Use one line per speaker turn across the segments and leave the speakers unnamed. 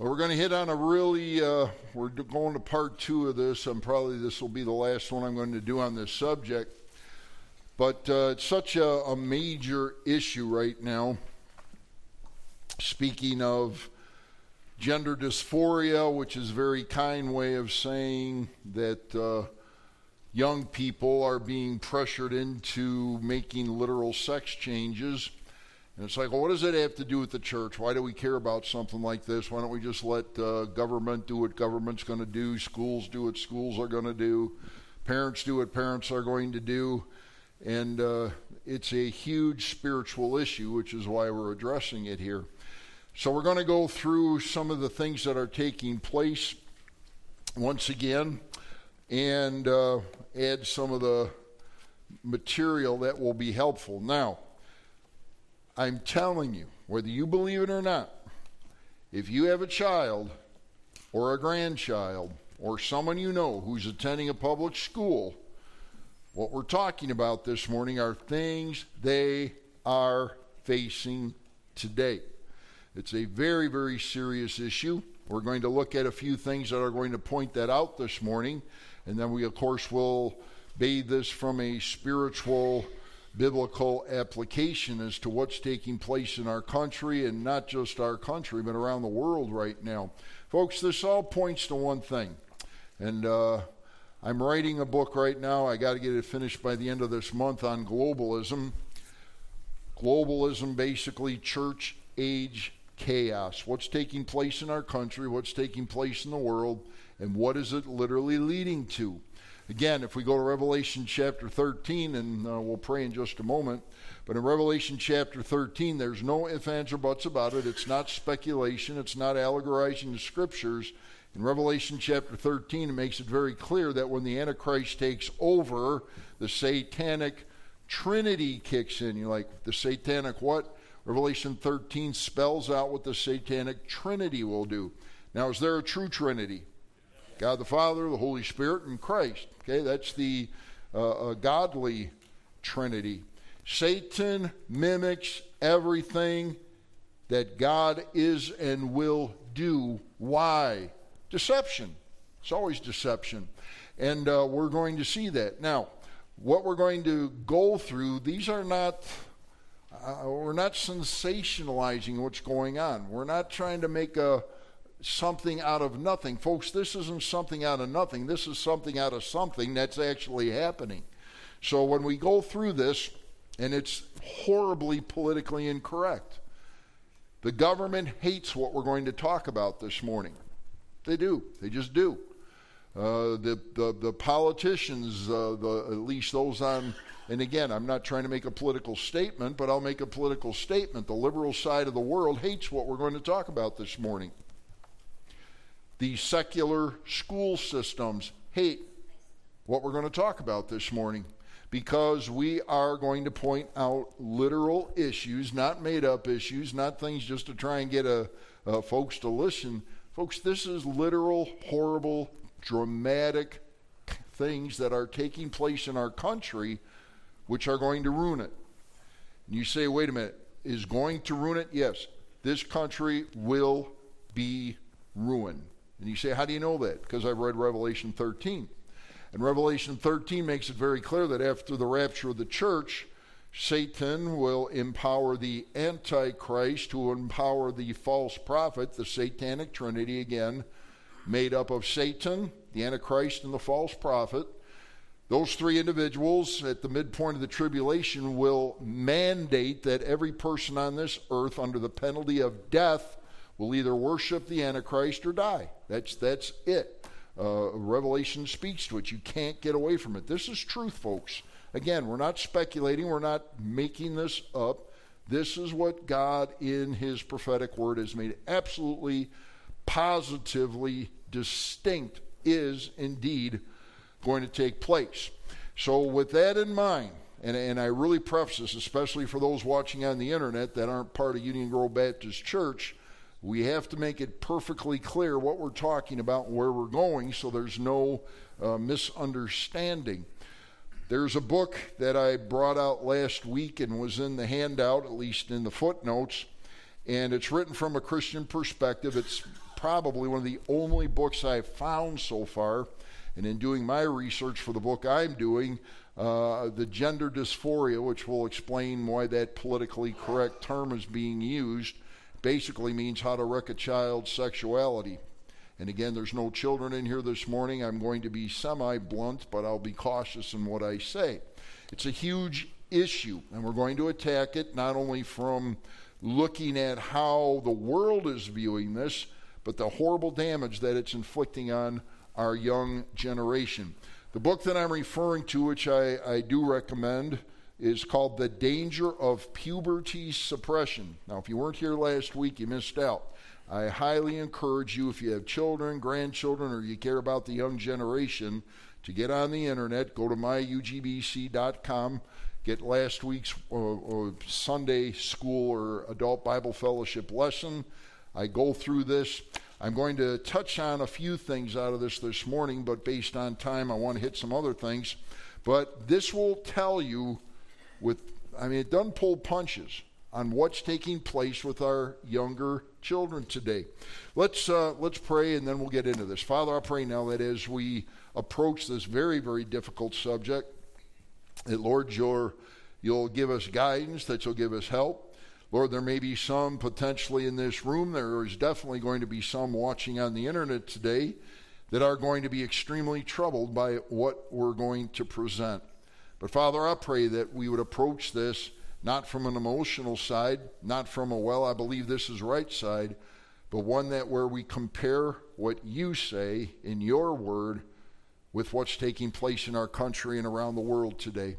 We're going to hit on a really, uh, we're going to part two of this, and probably this will be the last one I'm going to do on this subject. But uh, it's such a, a major issue right now. Speaking of gender dysphoria, which is a very kind way of saying that uh, young people are being pressured into making literal sex changes and it's like, well, what does that have to do with the church? Why do we care about something like this? Why don't we just let uh, government do what government's going to do, schools do what schools are going to do, parents do what parents are going to do? And uh, it's a huge spiritual issue, which is why we're addressing it here. So we're going to go through some of the things that are taking place once again and uh, add some of the material that will be helpful. Now, I'm telling you, whether you believe it or not, if you have a child or a grandchild or someone you know who's attending a public school, what we're talking about this morning are things they are facing today. It's a very, very serious issue. We're going to look at a few things that are going to point that out this morning. And then we, of course, will bathe this from a spiritual biblical application as to what's taking place in our country and not just our country, but around the world right now. Folks, this all points to one thing. And uh, I'm writing a book right now. I got to get it finished by the end of this month on globalism. Globalism, basically, church age chaos. What's taking place in our country, what's taking place in the world, and what is it literally leading to? Again, if we go to Revelation chapter 13, and uh, we'll pray in just a moment, but in Revelation chapter 13, there's no ifs, ands, or buts about it. It's not speculation, it's not allegorizing the scriptures. In Revelation chapter 13, it makes it very clear that when the Antichrist takes over, the satanic trinity kicks in. You're like, the satanic what? Revelation 13 spells out what the satanic trinity will do. Now, is there a true trinity? God the Father, the Holy Spirit, and Christ. Okay, that's the uh, uh, godly Trinity. Satan mimics everything that God is and will do. Why? Deception. It's always deception. And uh, we're going to see that. Now, what we're going to go through, these are not, uh, we're not sensationalizing what's going on. We're not trying to make a, something out of nothing. Folks, this isn't something out of nothing. This is something out of something that's actually happening. So when we go through this, and it's horribly politically incorrect, the government hates what we're going to talk about this morning. They do. They just do. Uh, the, the, the politicians, uh, the, at least those on, and again, I'm not trying to make a political statement, but I'll make a political statement. The liberal side of the world hates what we're going to talk about this morning the secular school systems hate what we're going to talk about this morning because we are going to point out literal issues, not made up issues, not things just to try and get a, uh, folks to listen. Folks, this is literal, horrible, dramatic things that are taking place in our country which are going to ruin it. And you say, wait a minute, is going to ruin it? Yes. This country will be ruined. And you say, How do you know that? Because I've read Revelation 13. And Revelation 13 makes it very clear that after the rapture of the church, Satan will empower the Antichrist to empower the false prophet, the satanic trinity again, made up of Satan, the Antichrist, and the false prophet. Those three individuals at the midpoint of the tribulation will mandate that every person on this earth, under the penalty of death, will either worship the Antichrist or die. That's, that's it. Uh, Revelation speaks to it. You can't get away from it. This is truth, folks. Again, we're not speculating, we're not making this up. This is what God, in His prophetic word, has made absolutely, positively distinct, is indeed going to take place. So, with that in mind, and, and I really preface this, especially for those watching on the internet that aren't part of Union Grove Baptist Church, we have to make it perfectly clear what we're talking about and where we're going so there's no uh, misunderstanding. There's a book that I brought out last week and was in the handout, at least in the footnotes, and it's written from a Christian perspective. It's probably one of the only books I've found so far. And in doing my research for the book I'm doing, uh, the gender dysphoria, which will explain why that politically correct term is being used, basically means how to wreck a child's sexuality. And again, there's no children in here this morning. I'm going to be semi blunt, but I'll be cautious in what I say. It's a huge issue, and we're going to attack it not only from looking at how the world is viewing this, but the horrible damage that it's inflicting on our young generation. The book that I'm referring to, which I, I do recommend, is called The Danger of Puberty Suppression. Now, if you weren't here last week, you missed out. I highly encourage you, if you have children, grandchildren, or you care about the young generation, to get on the internet, go to myugbc.com, get last week's uh, uh, Sunday school or adult Bible fellowship lesson. I go through this. I'm going to touch on a few things out of this this morning, but based on time, I want to hit some other things. But this will tell you with, I mean, it doesn't pull punches on what's taking place with our younger children today. Let's uh, let's pray and then we'll get into this. Father, I pray now that as we approach this very very difficult subject, that Lord, you'll, you'll give us guidance, that you'll give us help. Lord, there may be some potentially in this room. There is definitely going to be some watching on the internet today that are going to be extremely troubled by what we're going to present. But Father, I pray that we would approach this not from an emotional side, not from a, well, I believe this is right side, but one that where we compare what you say in your word with what's taking place in our country and around the world today.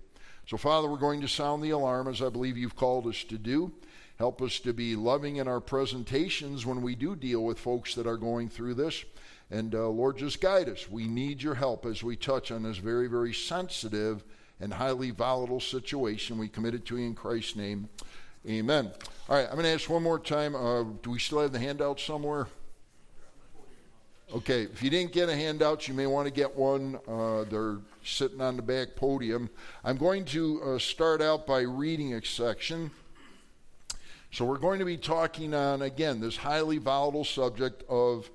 So, Father, we're going to sound the alarm as I believe you've called us to do. Help us to be loving in our presentations when we do deal with folks that are going through this. And uh, Lord, just guide us. We need your help as we touch on this very, very sensitive and highly volatile situation. We commit it to you in Christ's name. Amen. All right, I'm going to ask one more time. Uh, do we still have the handout somewhere? Okay, if you didn't get a handout, you may want to get one. Uh, they're sitting on the back podium. I'm going to uh, start out by reading a section. So we're going to be talking on, again, this highly volatile subject of,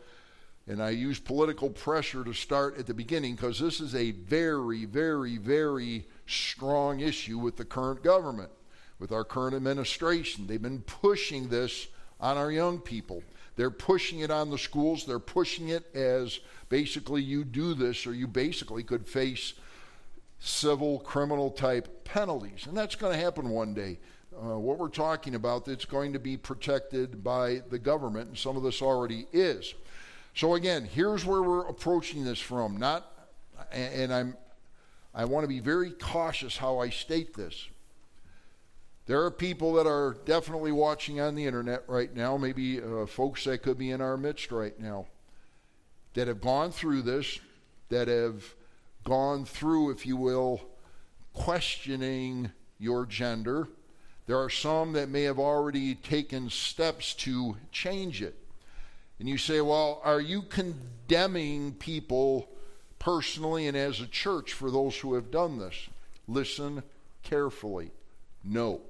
and I use political pressure to start at the beginning because this is a very, very, very strong issue with the current government, with our current administration. They've been pushing this on our young people. They're pushing it on the schools. They're pushing it as basically you do this or you basically could face civil, criminal type penalties. And that's going to happen one day uh, what we're talking about that's going to be protected by the government, and some of this already is. So again, here's where we're approaching this from. Not, and I'm, I want to be very cautious how I state this. There are people that are definitely watching on the internet right now, maybe uh, folks that could be in our midst right now, that have gone through this, that have gone through, if you will, questioning your gender there are some that may have already taken steps to change it. And you say, well, are you condemning people personally and as a church for those who have done this? Listen carefully. No.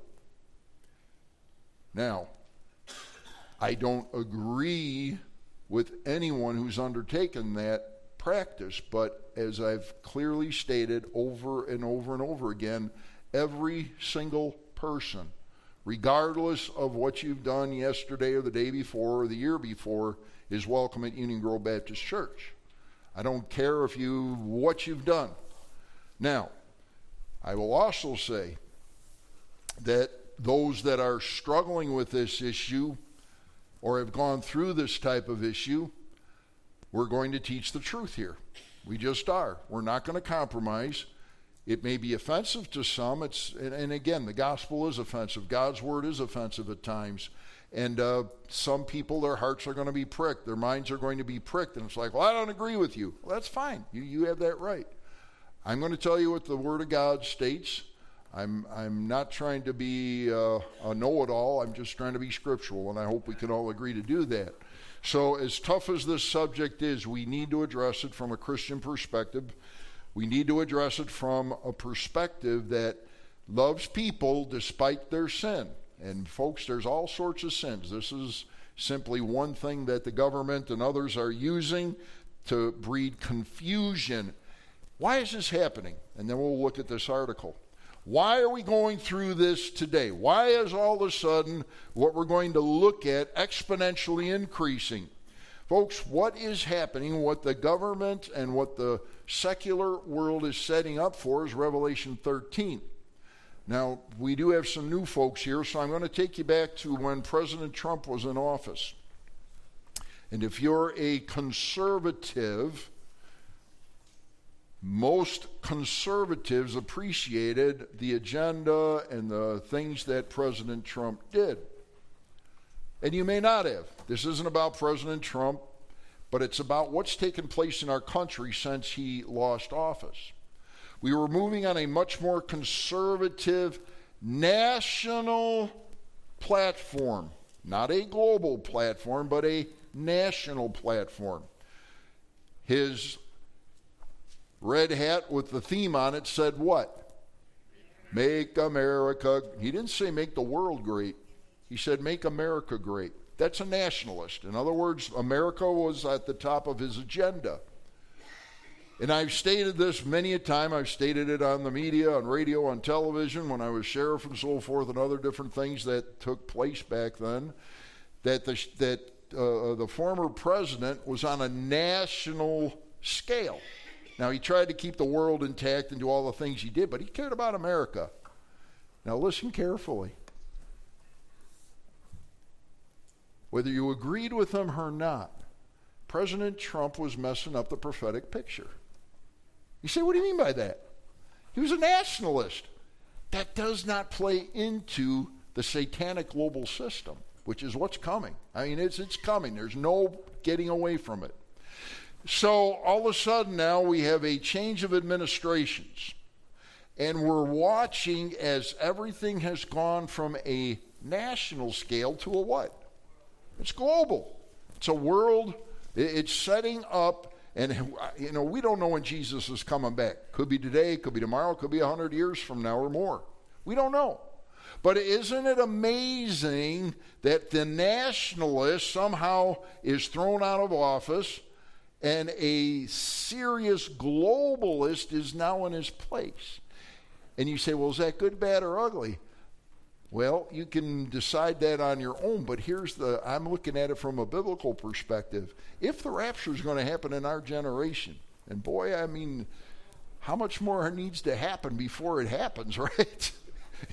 Now, I don't agree with anyone who's undertaken that practice, but as I've clearly stated over and over and over again, every single person, regardless of what you've done yesterday or the day before or the year before, is welcome at Union Grove Baptist Church. I don't care if you what you've done. Now, I will also say that those that are struggling with this issue or have gone through this type of issue, we're going to teach the truth here. We just are. We're not going to compromise. It may be offensive to some. It's and, and again, the gospel is offensive. God's word is offensive at times. And uh, some people, their hearts are going to be pricked, their minds are going to be pricked, and it's like, well, I don't agree with you. Well, that's fine. You you have that right. I'm going to tell you what the Word of God states. I'm I'm not trying to be uh, a know-it-all. I'm just trying to be scriptural, and I hope we can all agree to do that. So, as tough as this subject is, we need to address it from a Christian perspective. We need to address it from a perspective that loves people despite their sin. And folks, there's all sorts of sins. This is simply one thing that the government and others are using to breed confusion. Why is this happening? And then we'll look at this article. Why are we going through this today? Why is all of a sudden what we're going to look at exponentially increasing? Folks, what is happening, what the government and what the secular world is setting up for is Revelation 13. Now, we do have some new folks here, so I'm going to take you back to when President Trump was in office. And if you're a conservative, most conservatives appreciated the agenda and the things that President Trump did. And you may not have. This isn't about President Trump, but it's about what's taken place in our country since he lost office. We were moving on a much more conservative national platform, not a global platform, but a national platform. His red hat with the theme on it said what? Make America. He didn't say make the world great. He said make America great. That's a nationalist. In other words, America was at the top of his agenda. And I've stated this many a time. I've stated it on the media, on radio, on television, when I was sheriff and so forth, and other different things that took place back then. That the, that uh, the former president was on a national scale. Now, he tried to keep the world intact and do all the things he did, but he cared about America. Now, listen carefully. Whether you agreed with him or not, President Trump was messing up the prophetic picture. You say, what do you mean by that? He was a nationalist. That does not play into the satanic global system, which is what's coming. I mean, it's, it's coming. There's no getting away from it. So all of a sudden now we have a change of administrations. And we're watching as everything has gone from a national scale to a what? It's global. It's a world. It's setting up, and uh, you know we don't know when Jesus is coming back. Could be today, could be tomorrow, could be a hundred years from now or more. We don't know. But isn't it amazing that the nationalist somehow is thrown out of office? and a serious globalist is now in his place. And you say, well, is that good, bad, or ugly? Well, you can decide that on your own, but here's the I'm looking at it from a biblical perspective. If the rapture is going to happen in our generation, and boy, I mean, how much more needs to happen before it happens, right?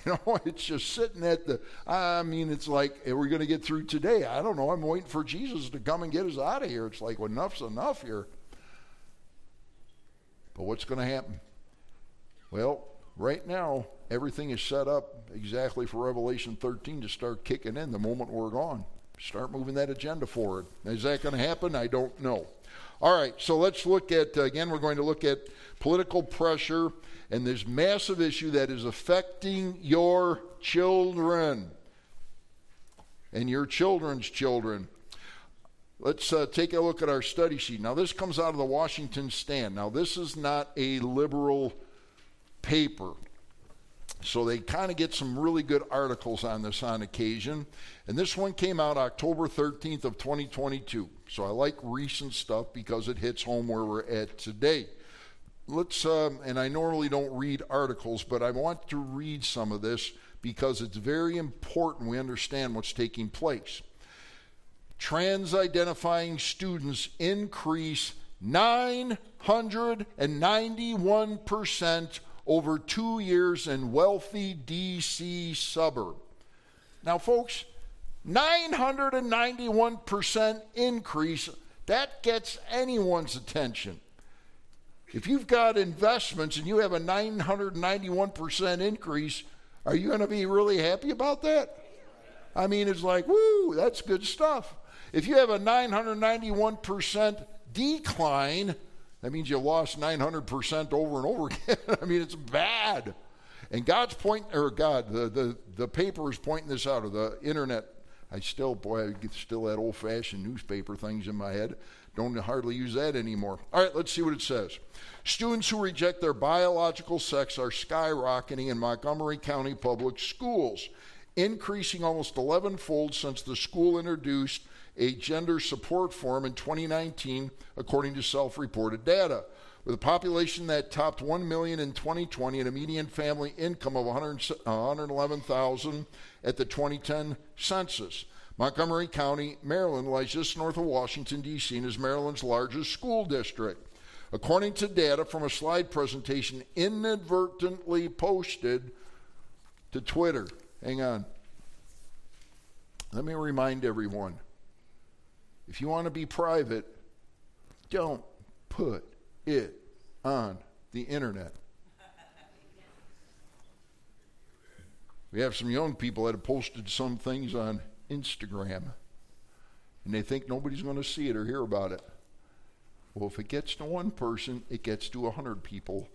You know, it's just sitting at the, I mean, it's like, eh, we're we going to get through today? I don't know. I'm waiting for Jesus to come and get us out of here. It's like, well, enough's enough here. But what's going to happen? Well, right now, everything is set up exactly for Revelation 13 to start kicking in the moment we're gone. Start moving that agenda forward. Is that going to happen? I don't know. All right, so let's look at, again, we're going to look at political pressure and this massive issue that is affecting your children and your children's children. Let's uh, take a look at our study sheet. Now, this comes out of the Washington Stand. Now, this is not a liberal paper. So they kind of get some really good articles on this on occasion. And this one came out October 13th of 2022. So I like recent stuff because it hits home where we're at today let's, um, and I normally don't read articles, but I want to read some of this because it's very important we understand what's taking place. Trans identifying students increase 991% over two years in wealthy DC suburb. Now, folks, 991% increase, that gets anyone's attention. If you've got investments and you have a 991% increase, are you going to be really happy about that? I mean, it's like, woo, that's good stuff. If you have a 991% decline, that means you lost 900% over and over again. I mean, it's bad. And God's point, or God, the, the, the paper is pointing this out, or the internet. I still, boy, I get still that old fashioned newspaper things in my head. Don't hardly use that anymore. All right, let's see what it says. Students who reject their biological sex are skyrocketing in Montgomery County public schools, increasing almost 11 fold since the school introduced a gender support form in 2019, according to self reported data. With a population that topped 1 million in 2020 and a median family income of 111,000 at the 2010 census. Montgomery County, Maryland lies just north of Washington, D.C., and is Maryland's largest school district. According to data from a slide presentation inadvertently posted to Twitter. Hang on. Let me remind everyone if you want to be private, don't put it on the internet. We have some young people that have posted some things on Instagram, and they think nobody's going to see it or hear about it. Well, if it gets to one person, it gets to a hundred people,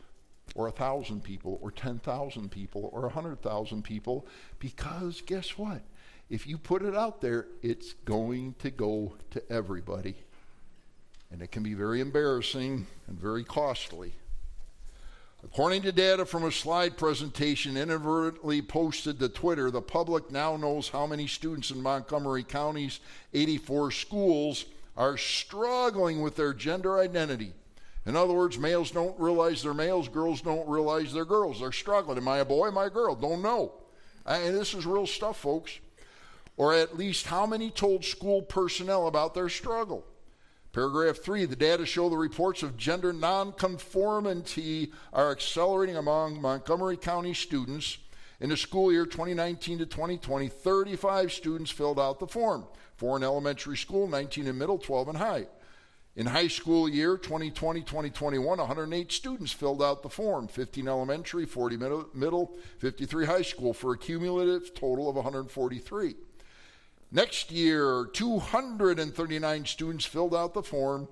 or a thousand people, or ten thousand people, or a hundred thousand people, because guess what? If you put it out there, it's going to go to everybody. And it can be very embarrassing and very costly. According to data from a slide presentation inadvertently posted to Twitter, the public now knows how many students in Montgomery County's 84 schools are struggling with their gender identity. In other words, males don't realize they're males, girls don't realize they're girls. They're struggling. Am I a boy? Am I a girl? Don't know. And this is real stuff, folks. Or at least how many told school personnel about their struggle? Paragraph 3 the data show the reports of gender nonconformity are accelerating among Montgomery County students. In the school year 2019 to 2020, 35 students filled out the form. Four in elementary school, 19 in middle, 12 in high. In high school year 2020 2021, 108 students filled out the form 15 elementary, 40 middle, middle, 53 high school for a cumulative total of 143. Next year, 239 students filled out the form,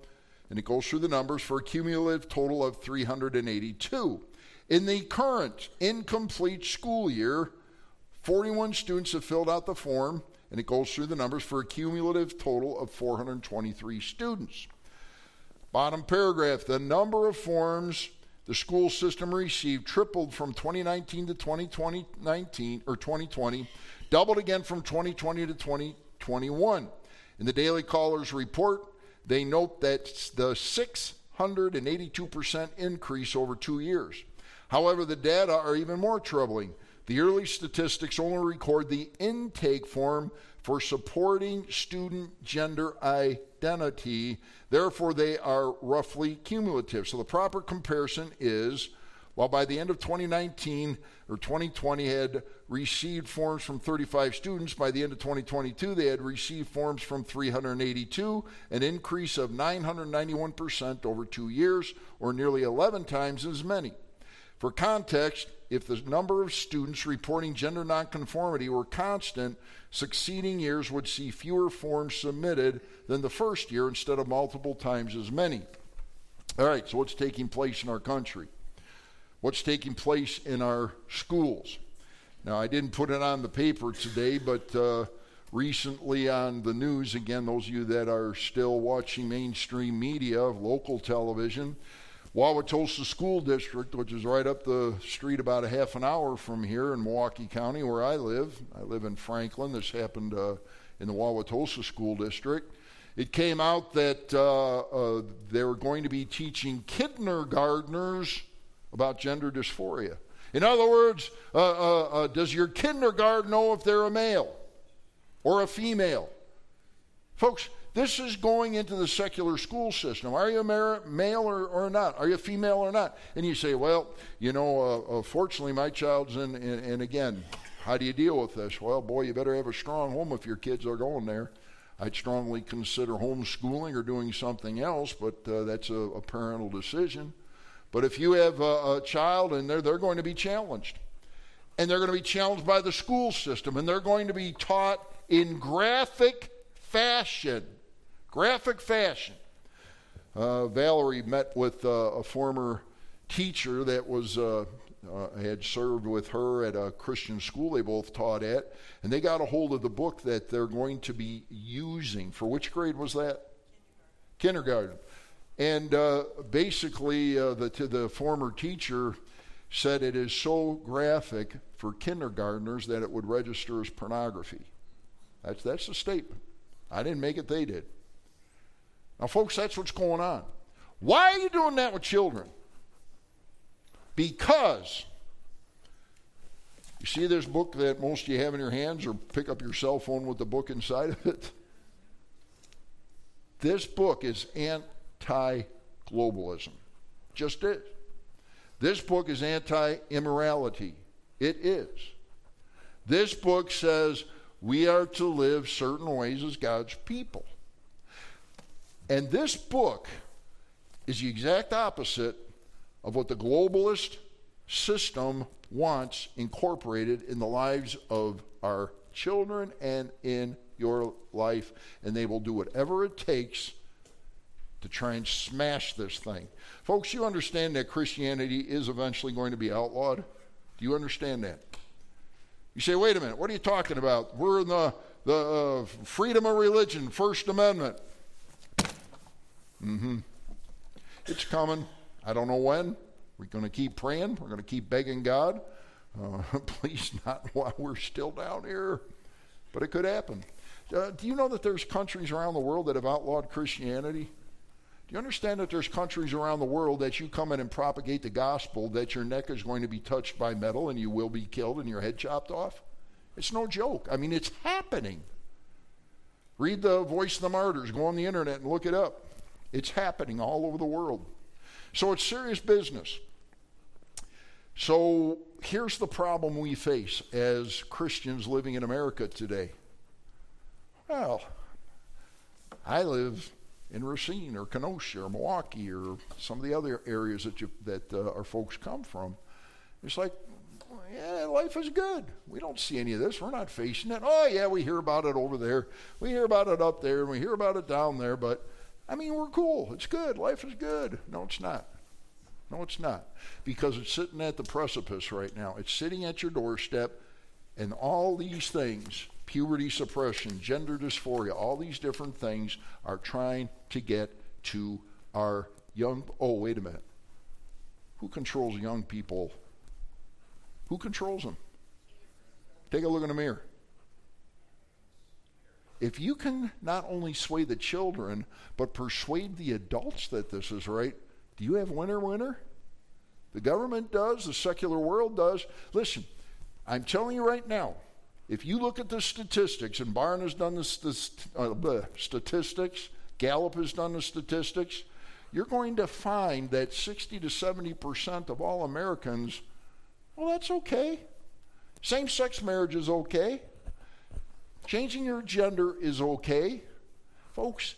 and it goes through the numbers for a cumulative total of 382. In the current incomplete school year, 41 students have filled out the form, and it goes through the numbers for a cumulative total of 423 students. Bottom paragraph the number of forms the school system received tripled from 2019 to 2019 or 2020 doubled again from 2020 to 2021. In the Daily Caller's report, they note that the 682% increase over two years. However, the data are even more troubling. The early statistics only record the intake form for supporting student gender identity. Therefore, they are roughly cumulative. So the proper comparison is while by the end of 2019 or 2020 had received forms from 35 students, by the end of 2022 they had received forms from 382, an increase of 991% over two years, or nearly 11 times as many. For context, if the number of students reporting gender nonconformity were constant, succeeding years would see fewer forms submitted than the first year instead of multiple times as many. All right, so what's taking place in our country? What's taking place in our schools. Now, I didn't put it on the paper today, but uh, recently on the news, again, those of you that are still watching mainstream media, local television, Wauwatosa School District, which is right up the street about a half an hour from here in Milwaukee County, where I live. I live in Franklin. This happened uh, in the Wauwatosa School District. It came out that uh, uh they were going to be teaching kindergartners about gender dysphoria. In other words, uh, uh, uh, does your kindergarten know if they're a male or a female? Folks, this is going into the secular school system. Are you a male or, or not? Are you a female or not? And you say, well, you know, uh, uh, fortunately, my child's in, in, and again, how do you deal with this? Well, boy, you better have a strong home if your kids are going there. I'd strongly consider homeschooling or doing something else, but uh, that's a, a parental decision. But if you have a, a child and they're, they're going to be challenged, and they're going to be challenged by the school system, and they're going to be taught in graphic fashion. Graphic fashion. Uh, Valerie met with uh, a former teacher that was uh, uh, had served with her at a Christian school they both taught at, and they got a hold of the book that they're going to be using. For which grade was that? Kindergarten. Kindergarten. And uh, basically, uh, the, the former teacher said it is so graphic for kindergartners that it would register as pornography. That's, that's the statement. I didn't make it, they did. Now, folks, that's what's going on. Why are you doing that with children? Because you see this book that most of you have in your hands, or pick up your cell phone with the book inside of it? This book is globalism. Just is. This book is anti immorality. It is. This book says we are to live certain ways as God's people. And this book is the exact opposite of what the globalist system wants incorporated in the lives of our children and in your life. And they will do whatever it takes to try and smash this thing. Folks, you understand that Christianity is eventually going to be outlawed? Do you understand that? You say, wait a minute, what are you talking about? We're in the, the uh, freedom of religion, First Amendment. Mm hmm. It's coming. I don't know when. We're going to keep praying. We're going to keep begging God. Uh, please, not while we're still down here. But it could happen. Uh, do you know that there's countries around the world that have outlawed Christianity? Do you understand that there's countries around the world that you come in and propagate the gospel that your neck is going to be touched by metal and you will be killed and your head chopped off? It's no joke. I mean, it's happening. Read the Voice of the Martyrs. Go on the internet and look it up. It's happening all over the world. So it's serious business. So here's the problem we face as Christians living in America today. Well, I live in Racine or Kenosha or Milwaukee or some of the other areas that you, that uh, our folks come from. It's like, yeah, life is good. We don't see any of this. We're not facing it. Oh yeah, we hear about it over there. We hear about it up there, and we hear about it down there. But I mean, we're cool. It's good. Life is good. No, it's not. No, it's not. Because it's sitting at the precipice right now. It's sitting at your doorstep, and all these things puberty suppression, gender dysphoria, all these different things are trying to get to our young. Oh, wait a minute. Who controls young people? Who controls them? Take a look in the mirror. If you can not only sway the children, but persuade the adults that this is right, do you have winner winner? The government does, the secular world does. Listen, I'm telling you right now, if you look at the statistics, and Barna has done the st- uh, statistics, Gallup has done the statistics, you're going to find that 60 to 70 percent of all Americans, well, that's okay. Same sex marriage is okay. Changing your gender is okay. Folks,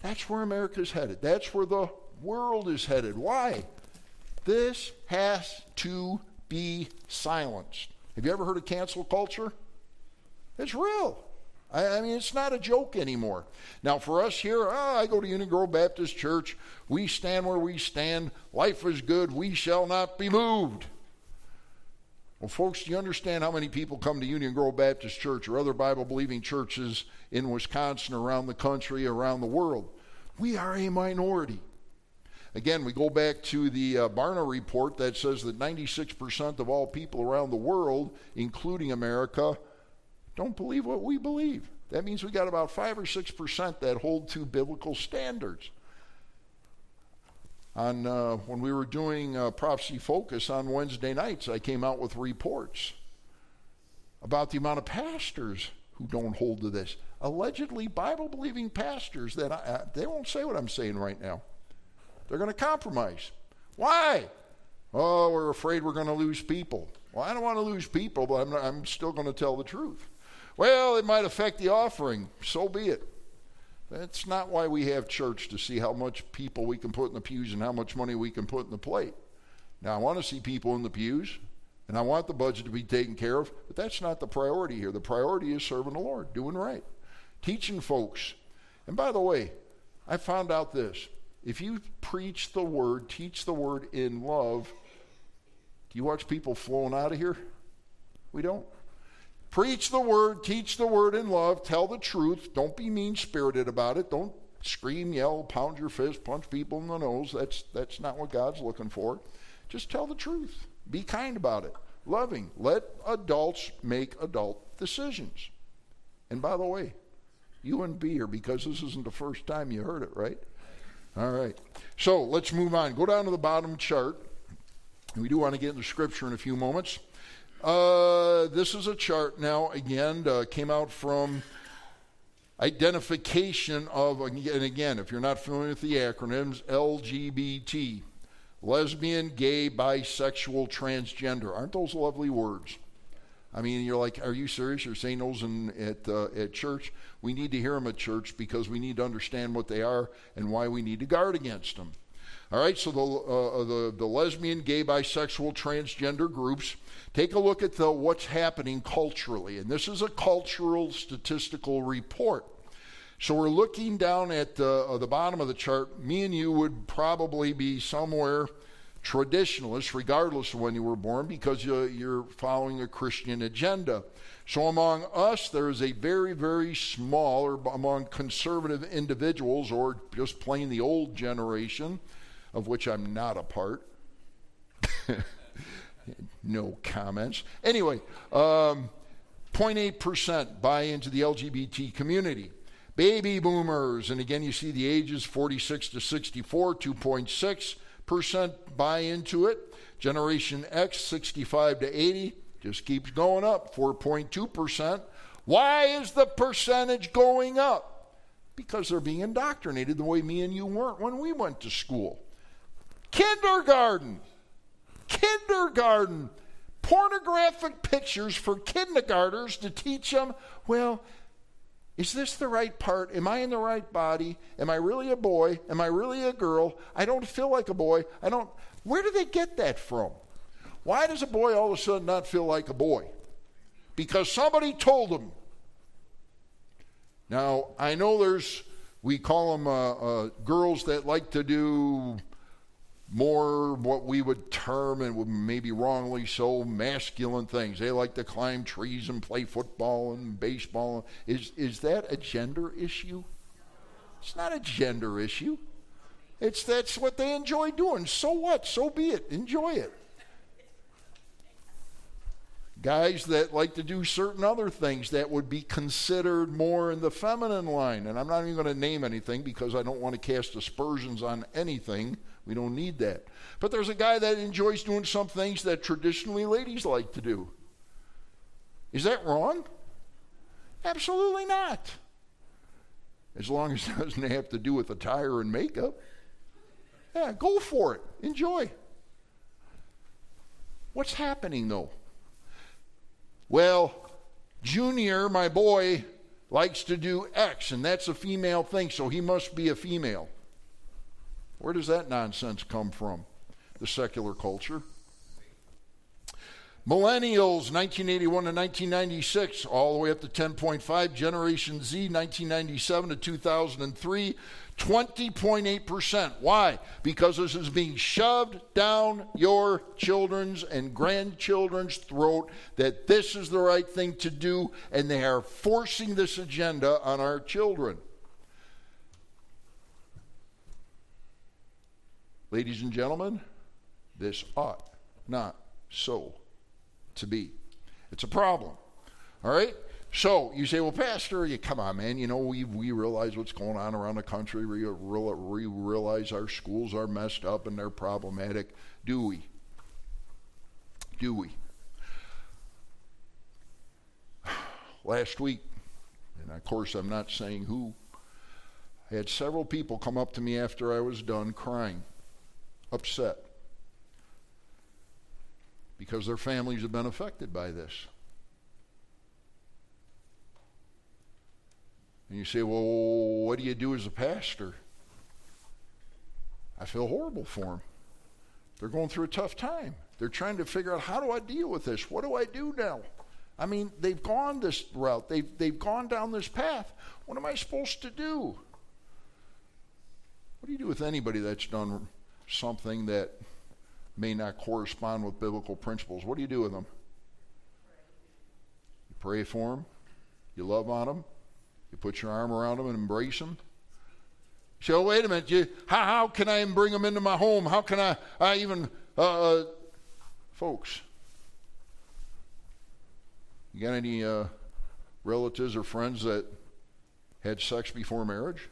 that's where America is headed. That's where the world is headed. Why? This has to be silenced. Have you ever heard of cancel culture? It's real. I, mean, it's not a joke anymore. Now, for us here, oh, I go to Union Grove Baptist Church. We stand where we stand. Life is good. We shall not be moved. Well, folks, do you understand how many people come to Union Grove Baptist Church or other Bible believing churches in Wisconsin, around the country, around the world? We are a minority. Again, we go back to the uh, Barna report that says that 96% of all people around the world, including America, don't believe what we believe. That means we got about 5 or 6% that hold to biblical standards. On uh, when we were doing uh, prophecy focus on Wednesday nights, I came out with reports about the amount of pastors who don't hold to this. Allegedly Bible believing pastors that I, they won't say what I'm saying right now. They're going to compromise. Why? Oh, we're afraid we're going to lose people. Well, I don't want to lose people, but I'm, I'm still going to tell the truth. Well, it might affect the offering. So be it. That's not why we have church to see how much people we can put in the pews and how much money we can put in the plate. Now, I want to see people in the pews, and I want the budget to be taken care of, but that's not the priority here. The priority is serving the Lord, doing right, teaching folks. And by the way, I found out this if you preach the word, teach the word in love, do you watch people flowing out of here? We don't. Preach the word, teach the word in love, tell the truth. Don't be mean spirited about it. Don't scream, yell, pound your fist, punch people in the nose. That's, that's not what God's looking for. Just tell the truth. Be kind about it. Loving. Let adults make adult decisions. And by the way, You wouldn't be here because this isn't the first time you heard it, right? All right. So let's move on. Go down to the bottom chart. We do want to get into scripture in a few moments. Uh, this is a chart now, again, uh, came out from identification of, and again, if you're not familiar with the acronyms, LGBT, lesbian, gay, bisexual, transgender. Aren't those lovely words? I mean, you're like, are you serious? You're saying those in, at, uh, at church? We need to hear them at church because we need to understand what they are and why we need to guard against them. All right, so the, uh, the, the lesbian, gay, bisexual, transgender groups, take a look at the, what's happening culturally. And this is a cultural statistical report. So we're looking down at the, uh, the bottom of the chart. Me and you would probably be somewhere traditionalist, regardless of when you were born, because you're following a Christian agenda. So among us, there is a very, very small, or among conservative individuals, or just plain the old generation, of which I'm not a part. no comments. Anyway, um, 0.8% buy into the LGBT community. Baby boomers, and again, you see the ages 46 to 64, 2.6% buy into it. Generation X, 65 to 80, just keeps going up, 4.2%. Why is the percentage going up? Because they're being indoctrinated the way me and you weren't when we went to school. Kindergarten. Kindergarten. Pornographic pictures for kindergartners to teach them, well, is this the right part? Am I in the right body? Am I really a boy? Am I really a girl? I don't feel like a boy. I don't. Where do they get that from? Why does a boy all of a sudden not feel like a boy? Because somebody told him. Now, I know there's, we call them uh, uh, girls that like to do more what we would term, and maybe wrongly so, masculine things. They like to climb trees and play football and baseball. Is, is that a gender issue? It's not a gender issue. It's that's what they enjoy doing. So what? So be it. Enjoy it. Guys that like to do certain other things that would be considered more in the feminine line. And I'm not even going to name anything because I don't want to cast aspersions on anything we don't need that. But there's a guy that enjoys doing some things that traditionally ladies like to do. Is that wrong? Absolutely not. As long as it doesn't have to do with attire and makeup. Yeah, go for it. Enjoy. What's happening though? Well, Junior, my boy, likes to do X, and that's a female thing, so he must be a female. Where does that nonsense come from? The secular culture. Millennials, 1981 to 1996, all the way up to 10.5. Generation Z, 1997 to 2003, 20.8%. Why? Because this is being shoved down your children's and grandchildren's throat that this is the right thing to do, and they are forcing this agenda on our children. Ladies and gentlemen, this ought not so to be. It's a problem. All right? So you say, well, Pastor, you come on, man. You know, we, we realize what's going on around the country. We, we realize our schools are messed up and they're problematic. Do we? Do we? Last week, and of course, I'm not saying who, I had several people come up to me after I was done crying upset because their families have been affected by this. And you say, well, what do you do as a pastor? I feel horrible for them. They're going through a tough time. They're trying to figure out how do I deal with this? What do I do now? I mean, they've gone this route. They've, they've gone down this path. What am I supposed to do? What do you do with anybody that's done something that may not correspond with biblical principles, what do you do with them? You pray for them, you love on them, you put your arm around them and embrace them. So oh, wait a minute, you, how, how can I bring them into my home? How can I, I even, uh, uh, folks, you got any uh, relatives or friends that had sex before marriage?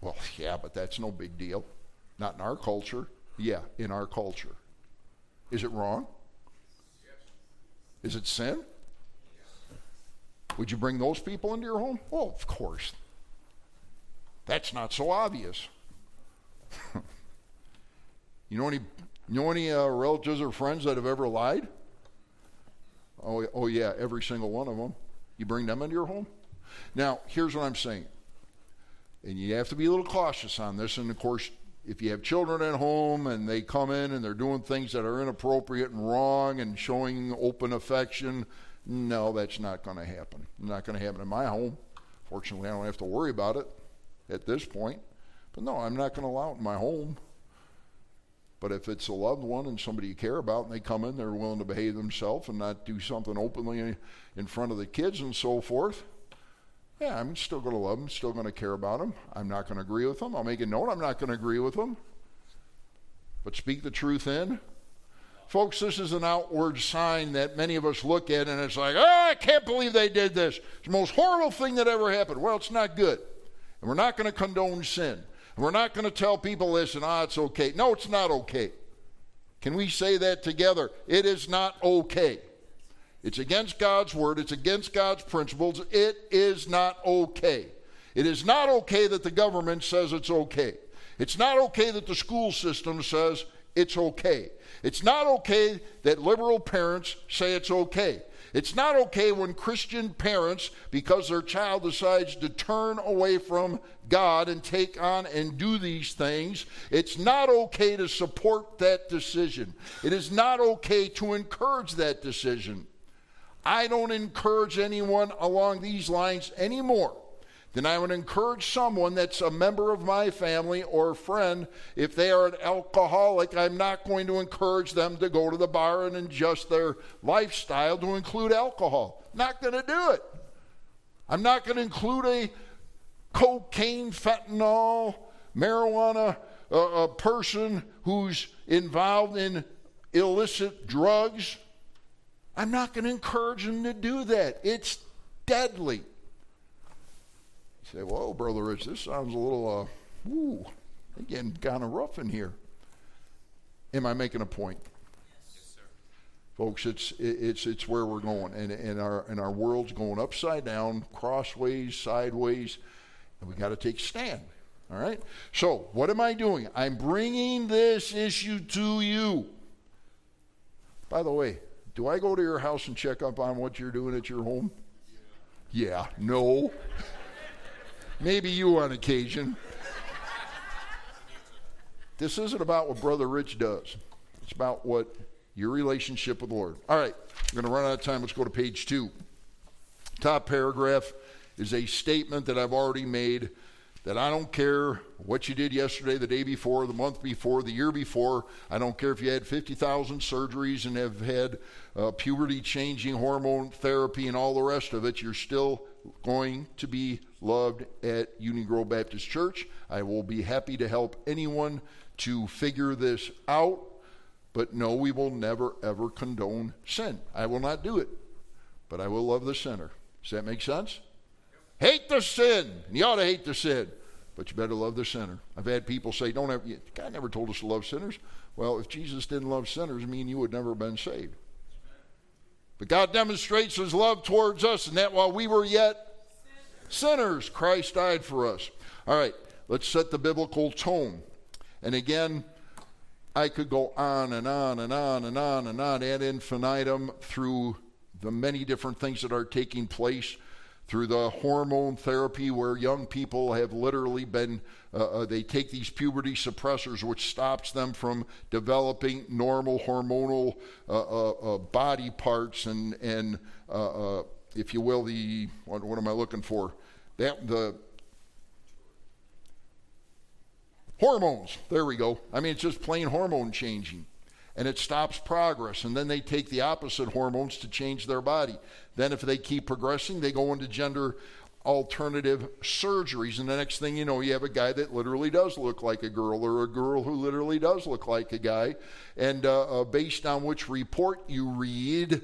Well, yeah, but that's no big deal. Not in our culture. Yeah, in our culture. Is it wrong? Is it sin? Would you bring those people into your home? Well, of course. That's not so obvious. you know any, you know any uh, relatives or friends that have ever lied? Oh, oh, yeah, every single one of them. You bring them into your home? Now, here's what I'm saying. And you have to be a little cautious on this. And of course, if you have children at home and they come in and they're doing things that are inappropriate and wrong and showing open affection, no, that's not going to happen. Not going to happen in my home. Fortunately, I don't have to worry about it at this point. But no, I'm not going to allow it in my home. But if it's a loved one and somebody you care about and they come in, they're willing to behave themselves and not do something openly in front of the kids and so forth, yeah, I'm still going to love them, still going to care about them. I'm not going to agree with them. I'll make a note I'm not going to agree with them. But speak the truth in. Folks, this is an outward sign that many of us look at and it's like, oh, I can't believe they did this. It's the most horrible thing that ever happened. Well, it's not good. And we're not going to condone sin. And we're not going to tell people, this and, ah, it's okay. No, it's not okay. Can we say that together? It is not okay. It's against God's word, it's against God's principles. It is not okay. It is not okay that the government says it's okay. It's not okay that the school system says it's okay. It's not okay that liberal parents say it's okay. It's not okay when Christian parents, because their child decides to turn away from God and take on and do these things, it's not okay to support that decision. It is not okay to encourage that decision. I don't encourage anyone along these lines anymore than I would encourage someone that's a member of my family or friend. If they are an alcoholic, I'm not going to encourage them to go to the bar and adjust their lifestyle to include alcohol. Not going to do it. I'm not going to include a cocaine, fentanyl, marijuana uh, a person who's involved in illicit drugs I'm not going to encourage them to do that. It's deadly. You say, whoa, Brother Rich, this sounds a little, uh, woo, again, kind of rough in here. Am I making a point? Yes, Folks, it's, it's, it's where we're going. And, and, our, and our world's going upside down, crossways, sideways, and we got to take a stand. All right? So, what am I doing? I'm bringing this issue to you. By the way, do I go to your house and check up on what you're doing at your home? Yeah, no. Maybe you on occasion. This isn't about what Brother Rich does. It's about what your relationship with the Lord. All right, we're going to run out of time. Let's go to page two. Top paragraph is a statement that I've already made that I don't care what you did yesterday, the day before, the month before, the year before. I don't care if you had 50,000 surgeries and have had uh, puberty changing hormone therapy and all the rest of it. You're still going to be loved at Union Grove Baptist Church. I will be happy to help anyone to figure this out. But no, we will never, ever condone sin. I will not do it. But I will love the sinner. Does that make sense? Hate the sin. And you ought to hate the sin. But you better love the sinner. I've had people say, don't ever, God never told us to love sinners. Well, if Jesus didn't love sinners, mean you would never have been saved. But God demonstrates his love towards us, and that while we were yet sinners, Christ died for us. All right, let's set the biblical tone. And again, I could go on and on and on and on and on ad infinitum through the many different things that are taking place through the hormone therapy where young people have literally been uh, uh, they take these puberty suppressors which stops them from developing normal hormonal uh, uh, uh body parts and and uh, if you will the what, what am i looking for? That the hormones. There we go. I mean it's just plain hormone changing and it stops progress. And then they take the opposite hormones to change their body. Then, if they keep progressing, they go into gender alternative surgeries. And the next thing you know, you have a guy that literally does look like a girl, or a girl who literally does look like a guy. And uh, uh, based on which report you read,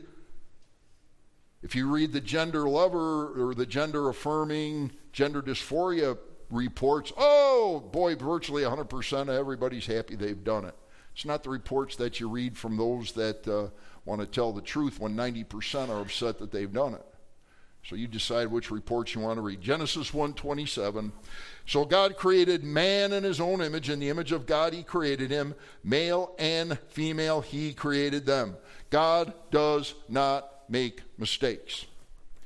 if you read the gender lover or the gender affirming gender dysphoria reports, oh boy, virtually 100% of everybody's happy they've done it. It's not the reports that you read from those that uh, want to tell the truth when 90% are upset that they've done it. So you decide which reports you want to read. Genesis 1:27. So God created man in his own image, in the image of God he created him, male and female he created them. God does not make mistakes.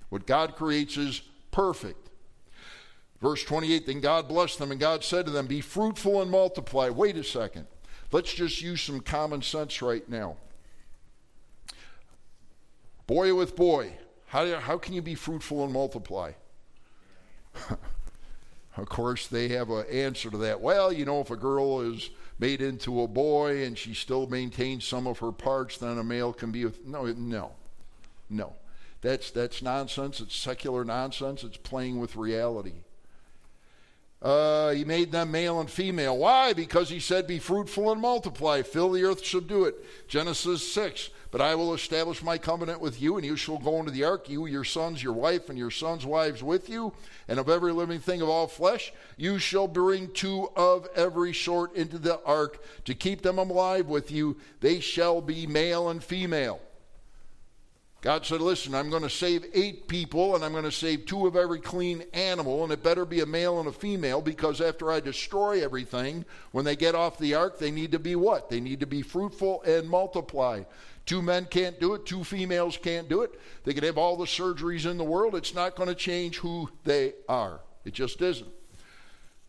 What God creates is perfect. Verse 28 Then God blessed them, and God said to them, Be fruitful and multiply. Wait a second. Let's just use some common sense right now. Boy with boy, how, do, how can you be fruitful and multiply? of course, they have an answer to that. Well, you know, if a girl is made into a boy and she still maintains some of her parts, then a male can be. With, no, no, no. That's, that's nonsense. It's secular nonsense. It's playing with reality. Uh, he made them male and female. Why? Because he said, Be fruitful and multiply, fill the earth, subdue it. Genesis 6. But I will establish my covenant with you, and you shall go into the ark, you, your sons, your wife, and your sons' wives with you, and of every living thing of all flesh, you shall bring two of every sort into the ark to keep them alive with you. They shall be male and female. God said, Listen, I'm going to save eight people, and I'm going to save two of every clean animal, and it better be a male and a female, because after I destroy everything, when they get off the ark, they need to be what? They need to be fruitful and multiply. Two men can't do it, two females can't do it. They can have all the surgeries in the world. It's not going to change who they are. It just isn't.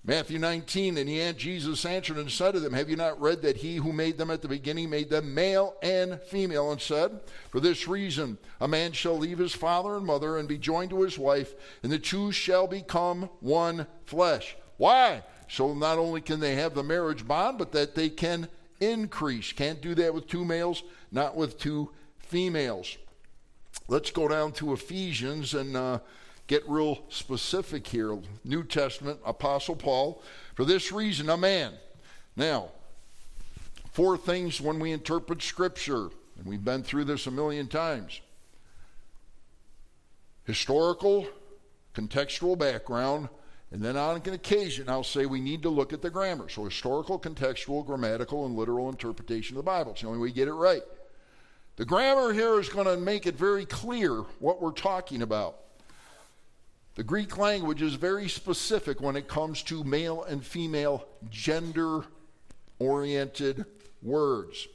Matthew 19, and he, Jesus answered and said to them, Have you not read that he who made them at the beginning made them male and female? And said, For this reason, a man shall leave his father and mother and be joined to his wife, and the two shall become one flesh. Why? So not only can they have the marriage bond, but that they can increase. Can't do that with two males, not with two females. Let's go down to Ephesians and. Uh, get real specific here. New Testament, Apostle Paul. For this reason, a man. Now, four things when we interpret Scripture, and we've been through this a million times historical, contextual background, and then on an occasion, I'll say we need to look at the grammar. So, historical, contextual, grammatical, and literal interpretation of the Bible. It's the only way you get it right. The grammar here is going to make it very clear what we're talking about. The Greek language is very specific when it comes to male and female gender oriented words.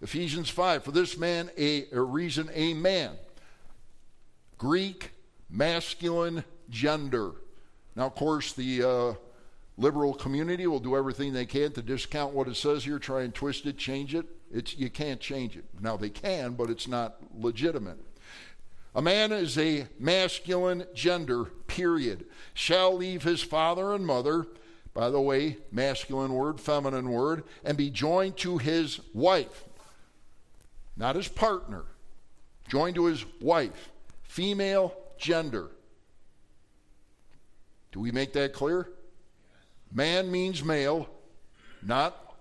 Ephesians 5, for this man, a, a reason, a man. Greek, masculine gender. Now, of course, the uh, liberal community will do everything they can to discount what it says here, try and twist it, change it. It's, you can't change it. Now, they can, but it's not legitimate. A man is a masculine gender, period. Shall leave his father and mother, by the way, masculine word, feminine word, and be joined to his wife, not his partner, joined to his wife, female gender. Do we make that clear? Man means male, not,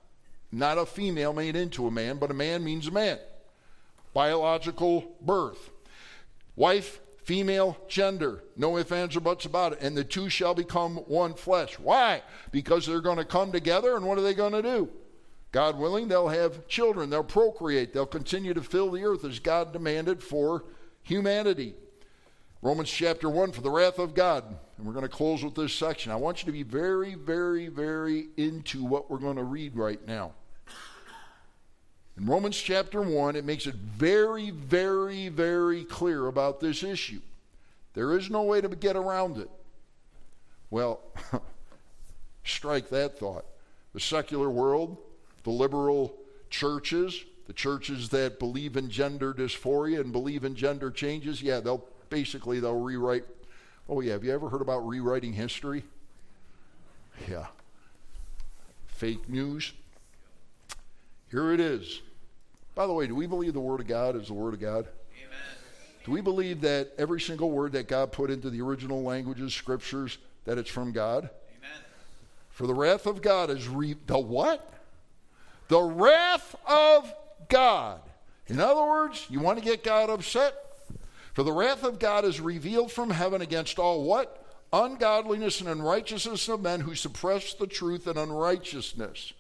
not a female made into a man, but a man means a man. Biological birth. Wife, female, gender. No ifs, ands, or buts about it. And the two shall become one flesh. Why? Because they're going to come together, and what are they going to do? God willing, they'll have children. They'll procreate. They'll continue to fill the earth as God demanded for humanity. Romans chapter 1 for the wrath of God. And we're going to close with this section. I want you to be very, very, very into what we're going to read right now. In Romans chapter 1, it makes it very, very, very clear about this issue. There is no way to get around it. Well, strike that thought. The secular world, the liberal churches, the churches that believe in gender dysphoria and believe in gender changes, yeah, they'll basically they'll rewrite. Oh yeah, have you ever heard about rewriting history? Yeah. Fake news. Here it is. By the way, do we believe the Word of God is the Word of God? Amen. Do we believe that every single word that God put into the original languages, scriptures, that it's from God? Amen. For the wrath of God is re- the what? The wrath of God. In other words, you want to get God upset? For the wrath of God is revealed from heaven against all what? ungodliness and unrighteousness of men who suppress the truth and unrighteousness.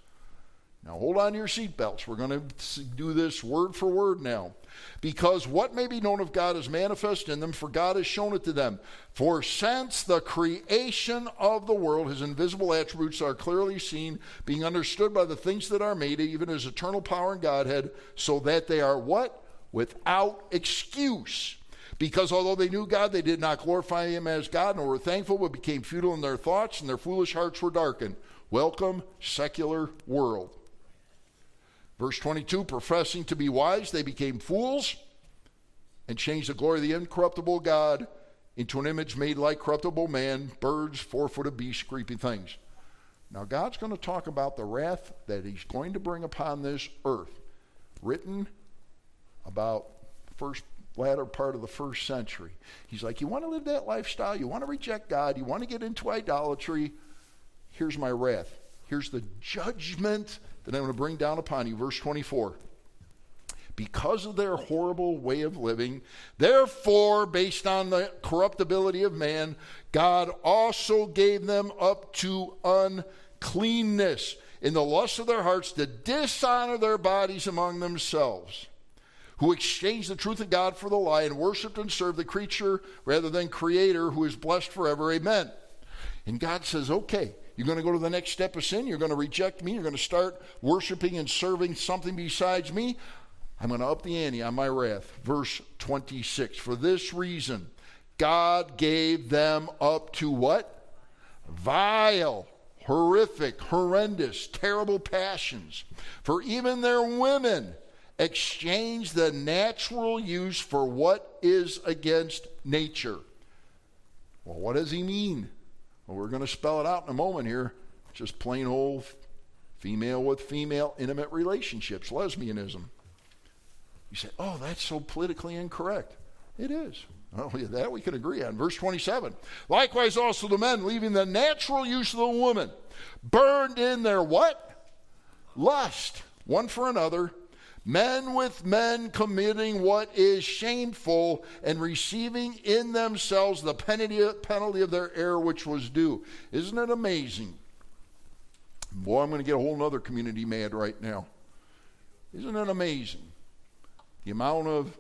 Now hold on to your seatbelts. We're going to do this word for word now. Because what may be known of God is manifest in them, for God has shown it to them. For since the creation of the world, his invisible attributes are clearly seen, being understood by the things that are made, even his eternal power and Godhead, so that they are what? Without excuse. Because although they knew God, they did not glorify him as God, nor were thankful, but became futile in their thoughts, and their foolish hearts were darkened. Welcome, secular world. Verse 22 professing to be wise, they became fools and changed the glory of the incorruptible God into an image made like corruptible man, birds, four footed beasts, creeping things. Now, God's going to talk about the wrath that He's going to bring upon this earth, written about first latter part of the first century. He's like, You want to live that lifestyle? You want to reject God? You want to get into idolatry? Here's my wrath. Here's the judgment that I'm going to bring down upon you. Verse 24. Because of their horrible way of living, therefore, based on the corruptibility of man, God also gave them up to uncleanness in the lust of their hearts to dishonor their bodies among themselves, who exchanged the truth of God for the lie and worshiped and served the creature rather than Creator, who is blessed forever. Amen. And God says, okay, you're going to go to the next step of sin. You're going to reject me. You're going to start worshiping and serving something besides me. I'm going to up the ante on my wrath. Verse 26. For this reason, God gave them up to what? Vile, horrific, horrendous, terrible passions. For even their women exchange the natural use for what is against nature. Well, what does he mean? Well, we're going to spell it out in a moment here. Just plain old female with female intimate relationships, lesbianism. You say, oh, that's so politically incorrect. It is. Well, yeah, that we can agree on. Verse 27. Likewise, also the men, leaving the natural use of the woman, burned in their what? Lust, one for another, men with men committing what is shameful and receiving in themselves the penalty of their error which was due. Isn't it amazing? Boy, I'm going to get a whole other community mad right now. Isn't it amazing? The amount of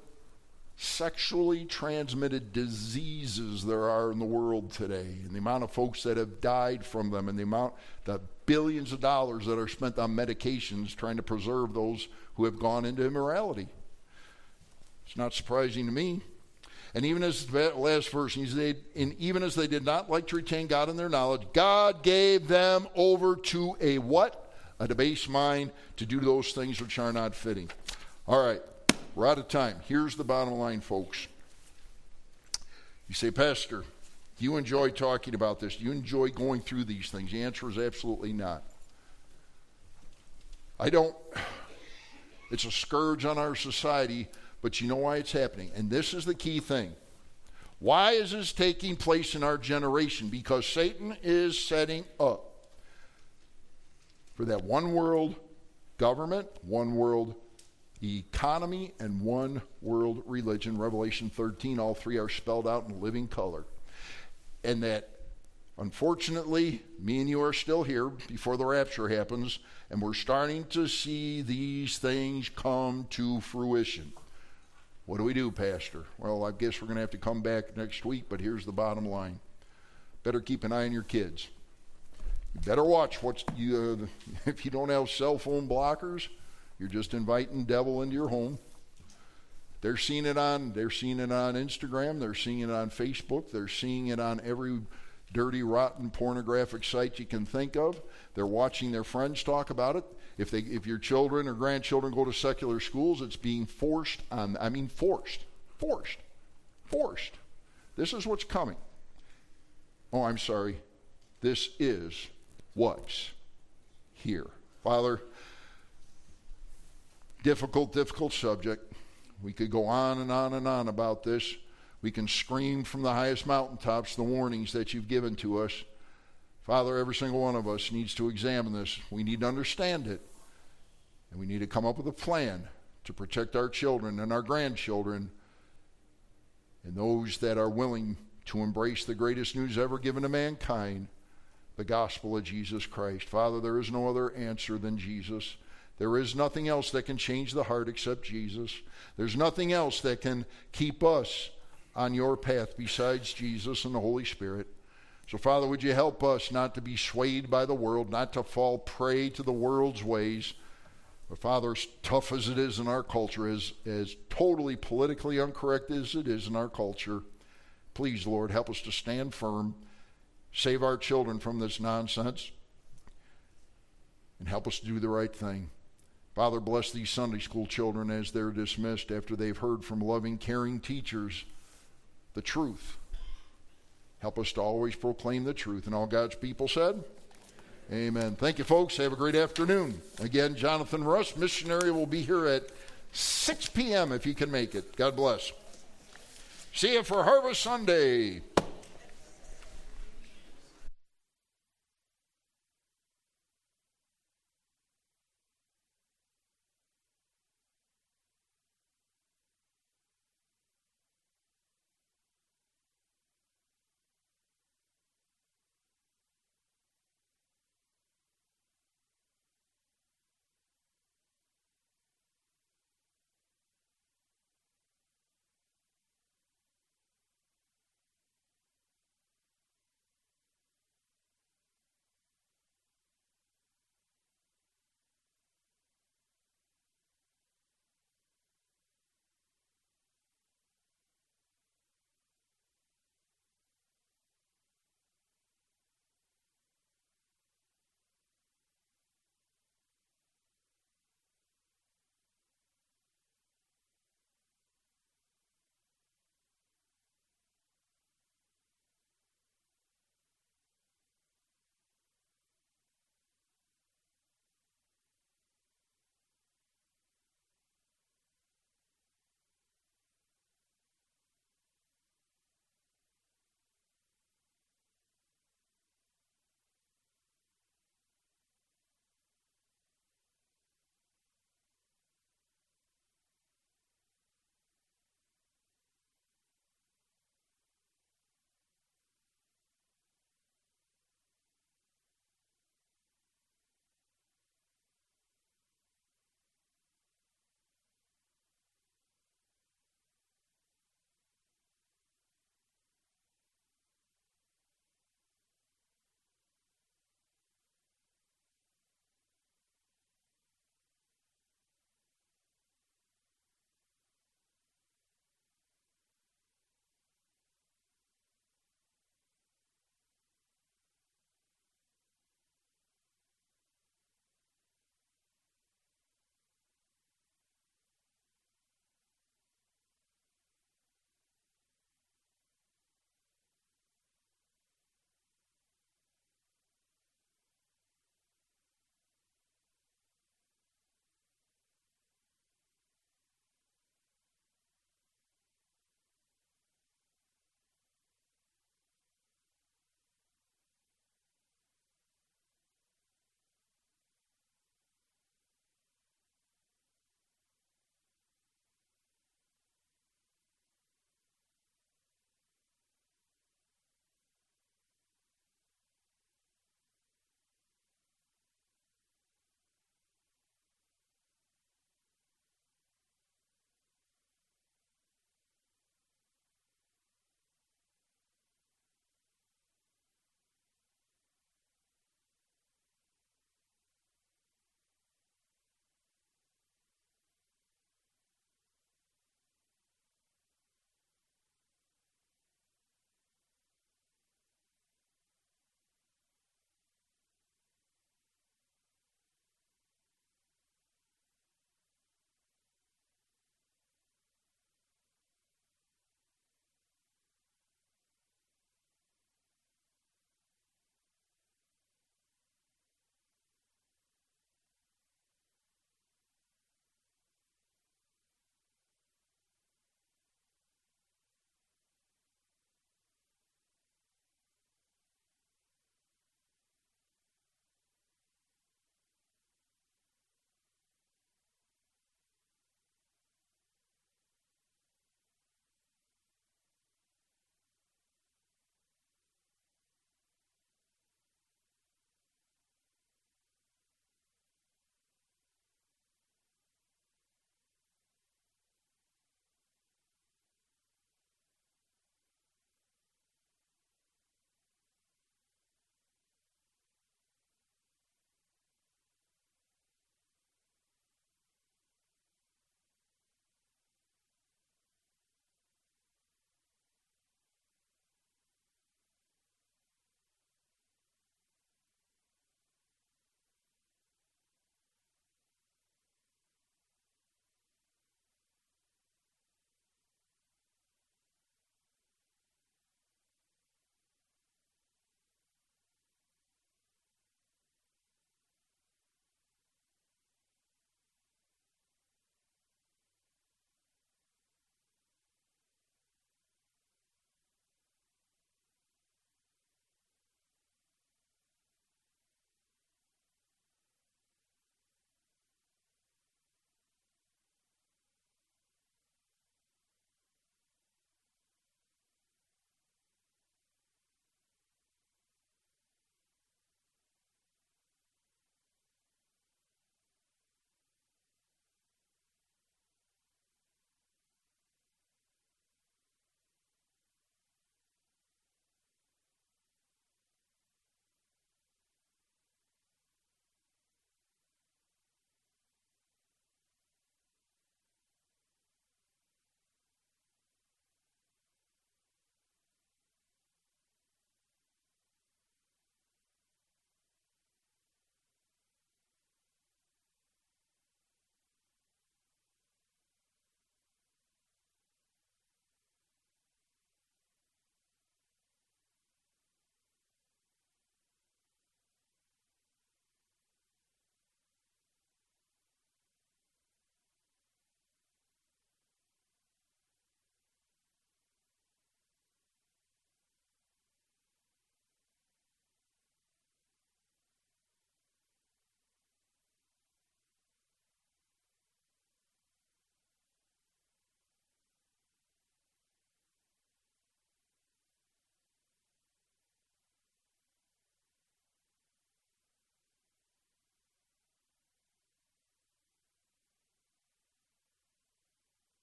sexually transmitted diseases there are in the world today, and the amount of folks that have died from them, and the amount, the billions of dollars that are spent on medications trying to preserve those who have gone into immorality. It's not surprising to me. And even as the last verse, and, said, and even as they did not like to retain God in their knowledge, God gave them over to a what? A debased mind to do those things which are not fitting. All right, we're out of time. Here's the bottom line, folks. You say, Pastor, do you enjoy talking about this? Do you enjoy going through these things? The answer is absolutely not. I don't. It's a scourge on our society, but you know why it's happening. And this is the key thing. Why is this taking place in our generation? Because Satan is setting up for that one world government, one world economy, and one world religion. Revelation 13, all three are spelled out in living color. And that, unfortunately, me and you are still here before the rapture happens, and we're starting to see these things come to fruition. What do we do, Pastor? Well, I guess we're going to have to come back next week, but here's the bottom line. Better keep an eye on your kids. You better watch what you, uh, if you don't have cell phone blockers, you're just inviting devil into your home. They're seeing it on they're seeing it on Instagram, they're seeing it on Facebook, they're seeing it on every dirty, rotten, pornographic site you can think of. They're watching their friends talk about it. If they, if your children or grandchildren go to secular schools, it's being forced on. I mean, forced, forced, forced. This is what's coming. Oh, I'm sorry. This is what's here. Father, difficult, difficult subject. We could go on and on and on about this. We can scream from the highest mountaintops the warnings that you've given to us. Father, every single one of us needs to examine this. We need to understand it. And we need to come up with a plan to protect our children and our grandchildren and those that are willing to embrace the greatest news ever given to mankind the gospel of Jesus Christ. Father, there is no other answer than Jesus. There is nothing else that can change the heart except Jesus. There's nothing else that can keep us on your path besides Jesus and the Holy Spirit. So, Father, would you help us not to be swayed by the world, not to fall prey to the world's ways? But, Father, as tough as it is in our culture, as, as totally politically incorrect as it is in our culture, please, Lord, help us to stand firm, save our children from this nonsense, and help us do the right thing. Father, bless these Sunday school children as they're dismissed after they've heard from loving, caring teachers the truth. Help us to always proclaim the truth. And all God's people said, Amen. Thank you, folks. Have a great afternoon. Again, Jonathan Russ, missionary, will be here at 6 p.m. if you can make it. God bless. See you for Harvest Sunday.